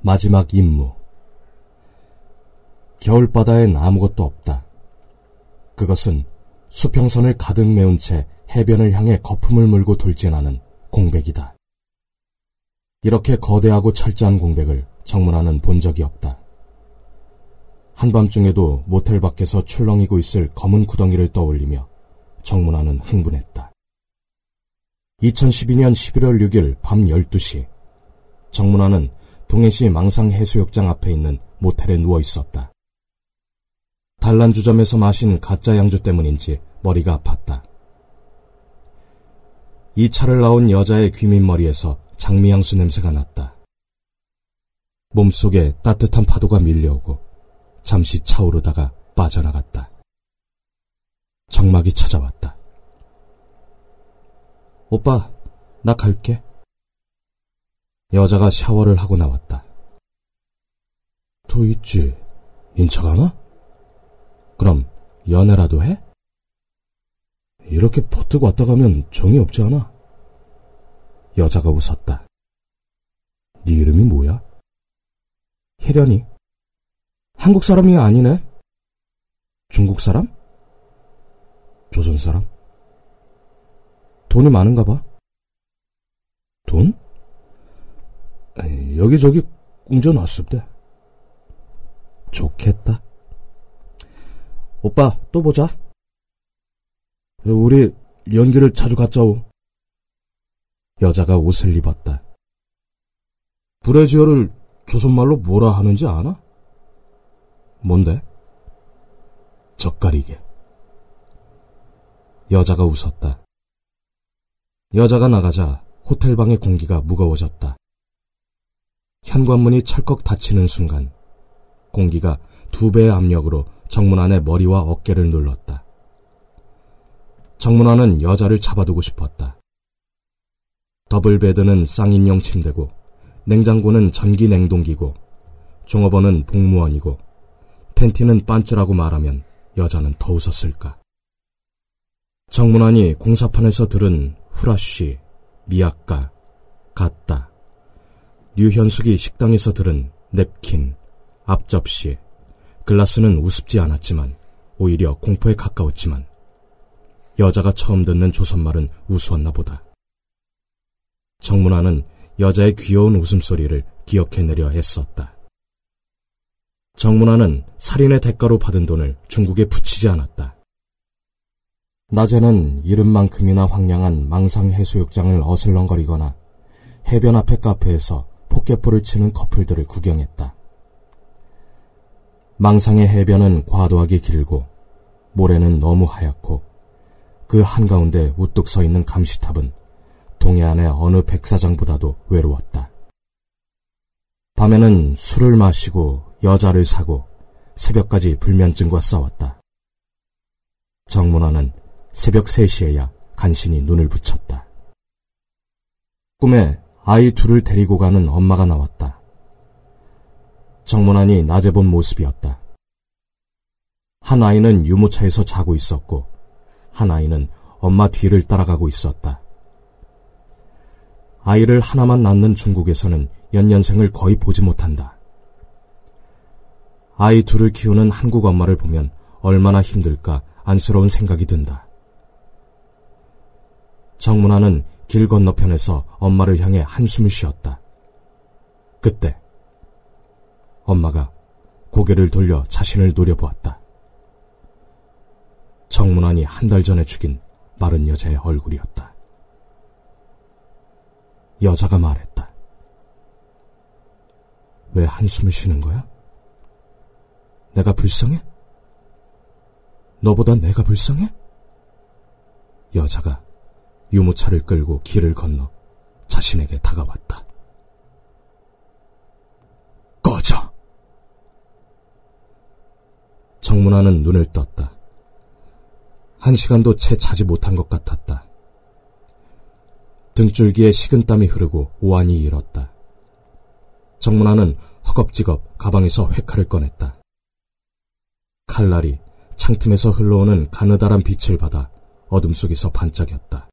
마지막 임무. 겨울바다엔 아무것도 없다. 그것은 수평선을 가득 메운 채 해변을 향해 거품을 물고 돌진하는 공백이다. 이렇게 거대하고 철저한 공백을 정문화는 본 적이 없다. 한밤중에도 모텔 밖에서 출렁이고 있을 검은 구덩이를 떠올리며 정문화는 흥분했다. 2012년 11월 6일 밤 12시 정문화는 동해시 망상해수욕장 앞에 있는 모텔에 누워 있었다. 단란주점에서 마신 가짜 양주 때문인지 머리가 아팠다. 이 차를 나온 여자의 귀밑머리에서 장미향수 냄새가 났다. 몸속에 따뜻한 파도가 밀려오고 잠시 차오르다가 빠져나갔다. 정막이 찾아왔다. 오빠, 나 갈게. 여자가 샤워를 하고 나왔다. 또 있지. 인척 하나? 그럼 연애라도 해? 이렇게 버티고 왔다 가면 정이 없지 않아? 여자가 웃었다. 네 이름이 뭐야? 혜련이. 한국 사람이 아니네. 중국 사람? 조선 사람? 돈이 많은가 봐. 돈? 여기저기 꿍져놨을 때. 좋겠다. 오빠, 또 보자. 우리 연기를 자주 갖자오. 여자가 옷을 입었다. 브레지어를 조선말로 뭐라 하는지 아나? 뭔데? 젓가리게. 여자가 웃었다. 여자가 나가자 호텔방의 공기가 무거워졌다. 현관문이 철컥 닫히는 순간 공기가 두 배의 압력으로 정문 안의 머리와 어깨를 눌렀다. 정문 안은 여자를 잡아두고 싶었다. 더블베드는 쌍인용 침대고 냉장고는 전기 냉동기고 종업원은 복무원이고 팬티는 반츠라고 말하면 여자는 더 웃었을까. 정문안이 공사판에서 들은 후라쉬, 미약가, 갓다, 류현숙이 식당에서 들은 냅킨, 앞접시, 글라스는 우습지 않았지만 오히려 공포에 가까웠지만 여자가 처음 듣는 조선말은 우스웠나 보다. 정문화는 여자의 귀여운 웃음소리를 기억해내려 했었다. 정문화는 살인의 대가로 받은 돈을 중국에 붙이지 않았다. 낮에는 이름만큼이나 황량한 망상 해수욕장을 어슬렁거리거나 해변 앞에 카페에서 포켓볼을 치는 커플들을 구경했다. 망상의 해변은 과도하게 길고 모래는 너무 하얗고 그 한가운데 우뚝 서 있는 감시탑은 동해안의 어느 백사장보다도 외로웠다. 밤에는 술을 마시고 여자를 사고 새벽까지 불면증과 싸웠다. 정문화는 새벽 3시에야 간신히 눈을 붙였다. 꿈에 아이 둘을 데리고 가는 엄마가 나왔다. 정문안이 낮에 본 모습이었다. 한 아이는 유모차에서 자고 있었고, 한 아이는 엄마 뒤를 따라가고 있었다. 아이를 하나만 낳는 중국에서는 연년생을 거의 보지 못한다. 아이 둘을 키우는 한국 엄마를 보면 얼마나 힘들까 안쓰러운 생각이 든다. 정문화는 길 건너편에서 엄마를 향해 한숨을 쉬었다. 그때 엄마가 고개를 돌려 자신을 노려보았다. 정문환이 한 달 전에 죽인 마른 여자의 얼굴이었다. 여자가 말했다. 왜 한숨을 쉬는 거야? 내가 불쌍해? 너보다 내가 불쌍해? 여자가 유모차를 끌고 길을 건너 자신에게 다가왔다. 꺼져! 정문화는 눈을 떴다. 한 시간도 채 자지 못한 것 같았다. 등줄기에 식은땀이 흐르고 오한이 일었다. 정문화는 허겁지겁 가방에서 회칼을 꺼냈다. 칼날이 창틈에서 흘러오는 가느다란 빛을 받아 어둠 속에서 반짝였다.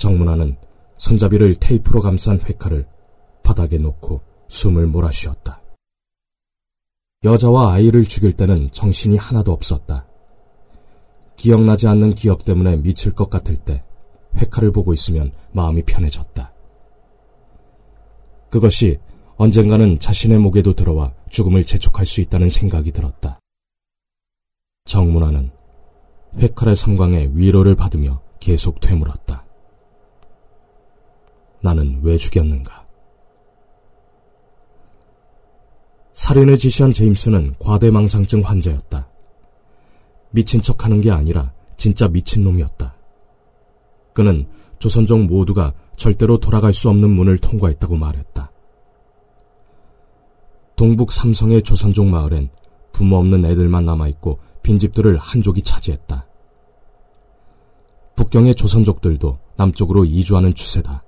정문화는 손잡이를 테이프로 감싼 회칼을 바닥에 놓고 숨을 몰아쉬었다. 여자와 아이를 죽일 때는 정신이 하나도 없었다. 기억나지 않는 기억 때문에 미칠 것 같을 때 회칼을 보고 있으면 마음이 편해졌다. 그것이 언젠가는 자신의 목에도 들어와 죽음을 재촉할 수 있다는 생각이 들었다. 정문화는 회칼의 섬광에 위로를 받으며 계속 되물었다. 나는 왜 죽였는가? 살인을 지시한 제임스는 과대망상증 환자였다. 미친 척 하는 게 아니라 진짜 미친놈이었다. 그는 조선족 모두가 절대로 돌아갈 수 없는 문을 통과했다고 말했다. 동북 삼성의 조선족 마을엔 부모 없는 애들만 남아있고 빈집들을 한족이 차지했다. 북경의 조선족들도 남쪽으로 이주하는 추세다.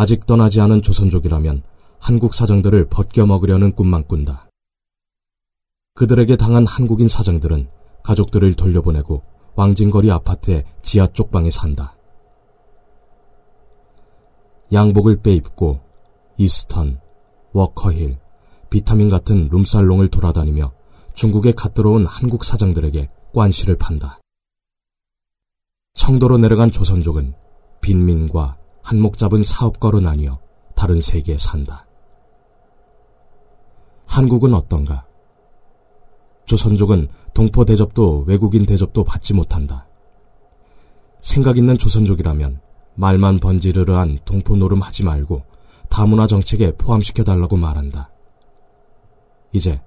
아직 떠나지 않은 조선족이라면 한국 사정들을 벗겨먹으려는 꿈만 꾼다. 그들에게 당한 한국인 사정들은 가족들을 돌려보내고 왕진거리 아파트의 지하 쪽방에 산다. 양복을 빼입고 이스턴, 워커힐, 비타민 같은 룸살롱을 돌아다니며 중국에 갓 들어온 한국 사장들에게 관시를 판다. 청도로 내려간 조선족은 빈민과 한몫 잡은 사업가로 나뉘어 다른 세계에 산다. 한국은 어떤가? 조선족은 동포 대접도 외국인 대접도 받지 못한다. 생각 있는 조선족이라면 말만 번지르르한 동포 노름 하지 말고 다문화 정책에 포함시켜 달라고 말한다. 이제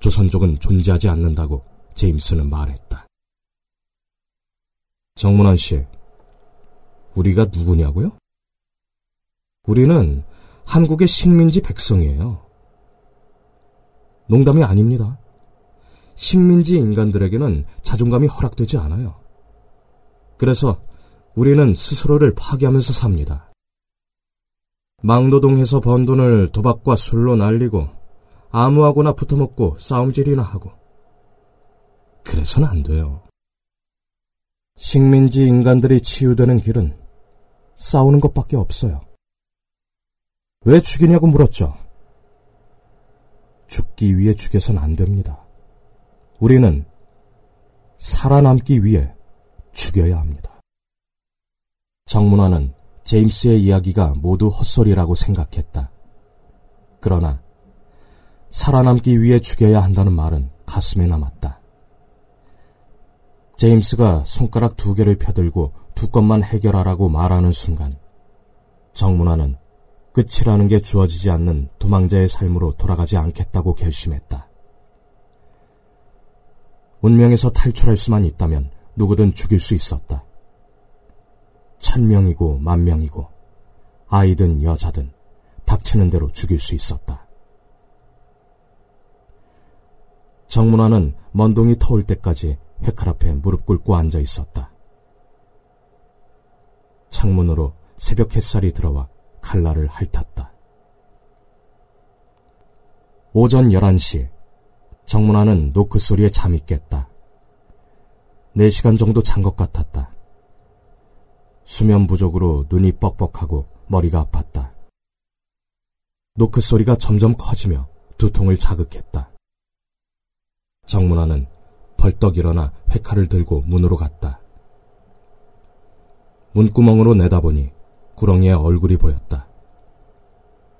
조선족은 존재하지 않는다고 제임스는 말했다. 정문환 씨, 우리가 누구냐고요? 우리는 한국의 식민지 백성이에요. 농담이 아닙니다. 식민지 인간들에게는 자존감이 허락되지 않아요. 그래서 우리는 스스로를 파괴하면서 삽니다. 망노동해서 번 돈을 도박과 술로 날리고 아무하고나 붙어먹고 싸움질이나 하고 그래서는 안 돼요. 식민지 인간들이 치유되는 길은 싸우는 것밖에 없어요. 왜 죽이냐고 물었죠. 죽기 위해 죽여선 안 됩니다. 우리는 살아남기 위해 죽여야 합니다. 정문화는 제임스의 이야기가 모두 헛소리라고 생각했다. 그러나 살아남기 위해 죽여야 한다는 말은 가슴에 남았다. 제임스가 손가락 두 개를 펴들고 두 건만 해결하라고 말하는 순간 정문화는 끝이라는 게 주어지지 않는 도망자의 삶으로 돌아가지 않겠다고 결심했다. 운명에서 탈출할 수만 있다면 누구든 죽일 수 있었다. 천명이고 만명이고 아이든 여자든 닥치는 대로 죽일 수 있었다. 정문화는 먼동이 터올 때까지 회칼 앞에 무릎 꿇고 앉아 있었다. 창문으로 새벽 햇살이 들어와 칼날을 핥았다. 오전 11시 정문화는 노크 소리에 잠이 깼다. 4시간 정도 잔 것 같았다. 수면 부족으로 눈이 뻑뻑하고 머리가 아팠다. 노크 소리가 점점 커지며 두통을 자극했다. 정문화는 벌떡 일어나 회칼을 들고 문으로 갔다. 문구멍으로 내다보니 구렁이의 얼굴이 보였다.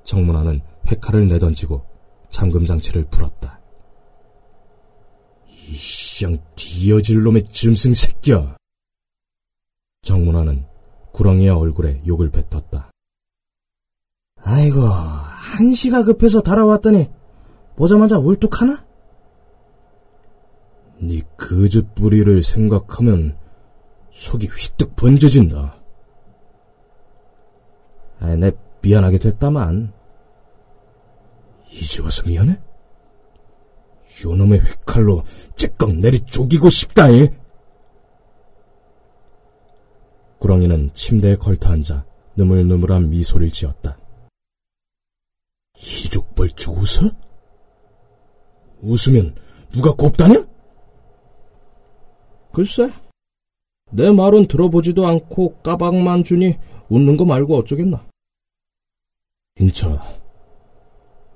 정문화는 회칼을 내던지고 잠금 장치를 풀었다. 이쌍 뒤어질 놈의 짐승 새끼야! 정문화는 구렁이의 얼굴에 욕을 뱉었다. 아이고, 한시가 급해서 달아왔더니 보자마자 울뚝하나? 네 거짓 뿌리를 생각하면 속이 휘뜩 번져진다. 아, 내 미안하게 됐다만. 이제 와서 미안해? 요놈의 휘칼로 째깍 내리 쪼기고 싶다잉. 구렁이는 침대에 걸터앉아 느물느물한 미소를 지었다. 희죽벌죽 웃어? 웃으면 누가 곱다냐? 글쎄, 내 말은 들어보지도 않고 까박만 주니 웃는 거 말고 어쩌겠나. 인처,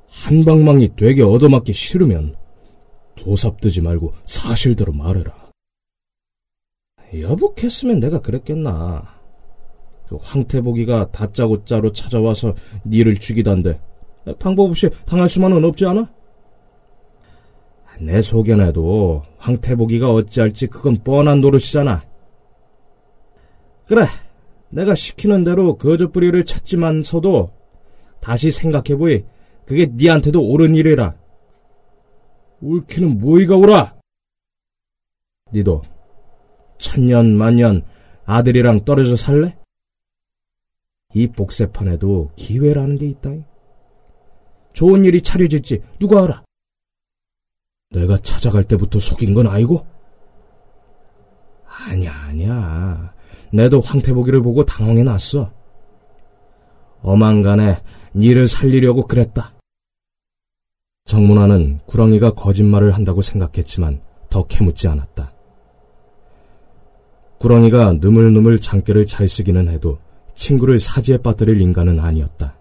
한방망이 되게 얻어맞기 싫으면 도삽뜨지 말고 사실대로 말해라. 여북했으면 내가 그랬겠나. 그 황태복이가 다짜고짜로 찾아와서 니를 죽이단데 방법 없이 당할 수만은 없지 않아? 내 소견에도 황태복이가 어찌할지 그건 뻔한 노릇이잖아. 그래, 내가 시키는 대로 거저뿌리를 찾지만서도 다시 생각해보이 그게 니한테도 옳은 일이라. 옳기는 뭐이가 오라? 니도 천년 만년 아들이랑 떨어져 살래? 이 복세판에도 기회라는 게 있다. 좋은 일이 차려질지 누가 알아? 내가 찾아갈 때부터 속인 건 아니고? 아니야, 아니야. 내도 황태보기를 보고 당황해 놨어. 어망간에 니를 살리려고 그랬다. 정문화는 구렁이가 거짓말을 한다고 생각했지만 더 캐묻지 않았다. 구렁이가 느물느물 장결을 잘 쓰기는 해도 친구를 사지에 빠뜨릴 인간은 아니었다.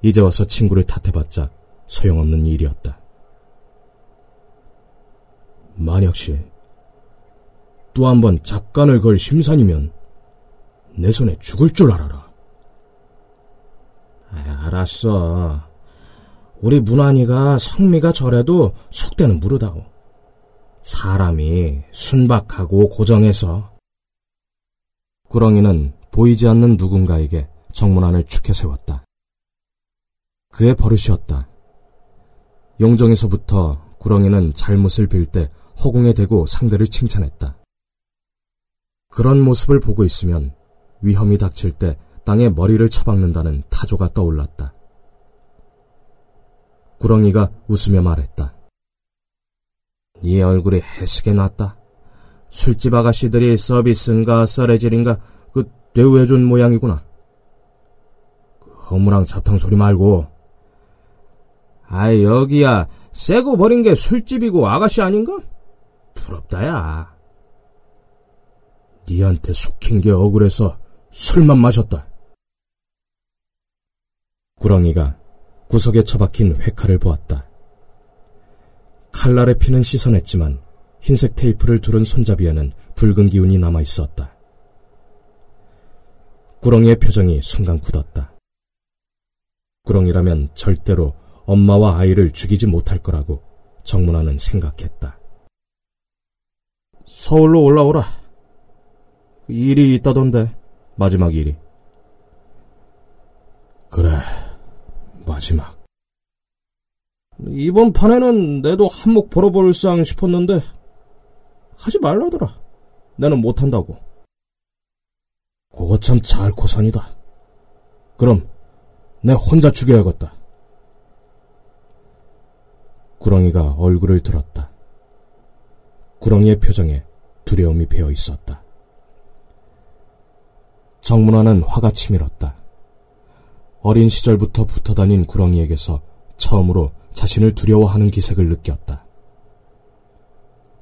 이제 와서 친구를 탓해봤자 소용없는 일이었다. 만약시 또 한 번 작간을 걸 심산이면 내 손에 죽을 줄 알아라. 아, 알았어. 우리 문환이가 성미가 저래도 속대는 무르다고. 사람이 순박하고 고정해서 구렁이는 보이지 않는 누군가에게 정문안을 축해 세웠다. 그의 버릇이었다. 용정에서부터 구렁이는 잘못을 빌 때 허공에 대고 상대를 칭찬했다. 그런 모습을 보고 있으면 위험이 닥칠 때 땅에 머리를 처박는다는 타조가 떠올랐다. 구렁이가 웃으며 말했다. 네 얼굴이 해스게 났다. 술집 아가씨들이 서비스인가 썰레질인가 그 대우해준 모양이구나. 그 허무랑 잡탕 소리 말고. 아 여기야 새고 버린 게 술집이고 아가씨 아닌가? 부럽다야. 니한테 속힌 게 억울해서 술만 마셨다. 구렁이가 구석에 처박힌 회칼을 보았다. 칼날에 피는 씻어냈지만 흰색 테이프를 두른 손잡이에는 붉은 기운이 남아 있었다. 구렁이의 표정이 순간 굳었다. 구렁이라면 절대로 엄마와 아이를 죽이지 못할 거라고 정문화는 생각했다. 서울로 올라오라. 일이 있다던데, 마지막 일이. 그래, 마지막. 이번 판에는 내도 한몫 벌어볼상 싶었는데, 하지 말라더라. 나는 못한다고. 그거 참 잘코산이다. 그럼 내 혼자 죽여야겠다. 구렁이가 얼굴을 들었다. 구렁이의 표정에 두려움이 배어 있었다. 정문화는 화가 치밀었다. 어린 시절부터 붙어 다닌 구렁이에게서 처음으로 자신을 두려워하는 기색을 느꼈다.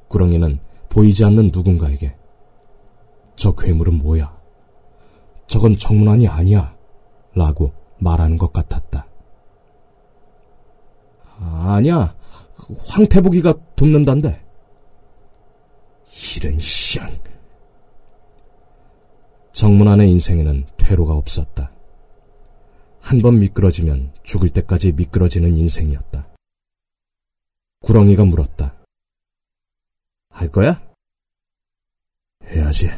구렁이는 보이지 않는 누군가에게 저 괴물은 뭐야? 저건 정문안이 아니야. 라고 말하는 것 같았다. 아니야. 황태복이가 돕는단데. 이런 시앙. 정문안의 인생에는 퇴로가 없었다. 한 번 미끄러지면 죽을 때까지 미끄러지는 인생이었다. 구렁이가 물었다. 할 거야? 해야지.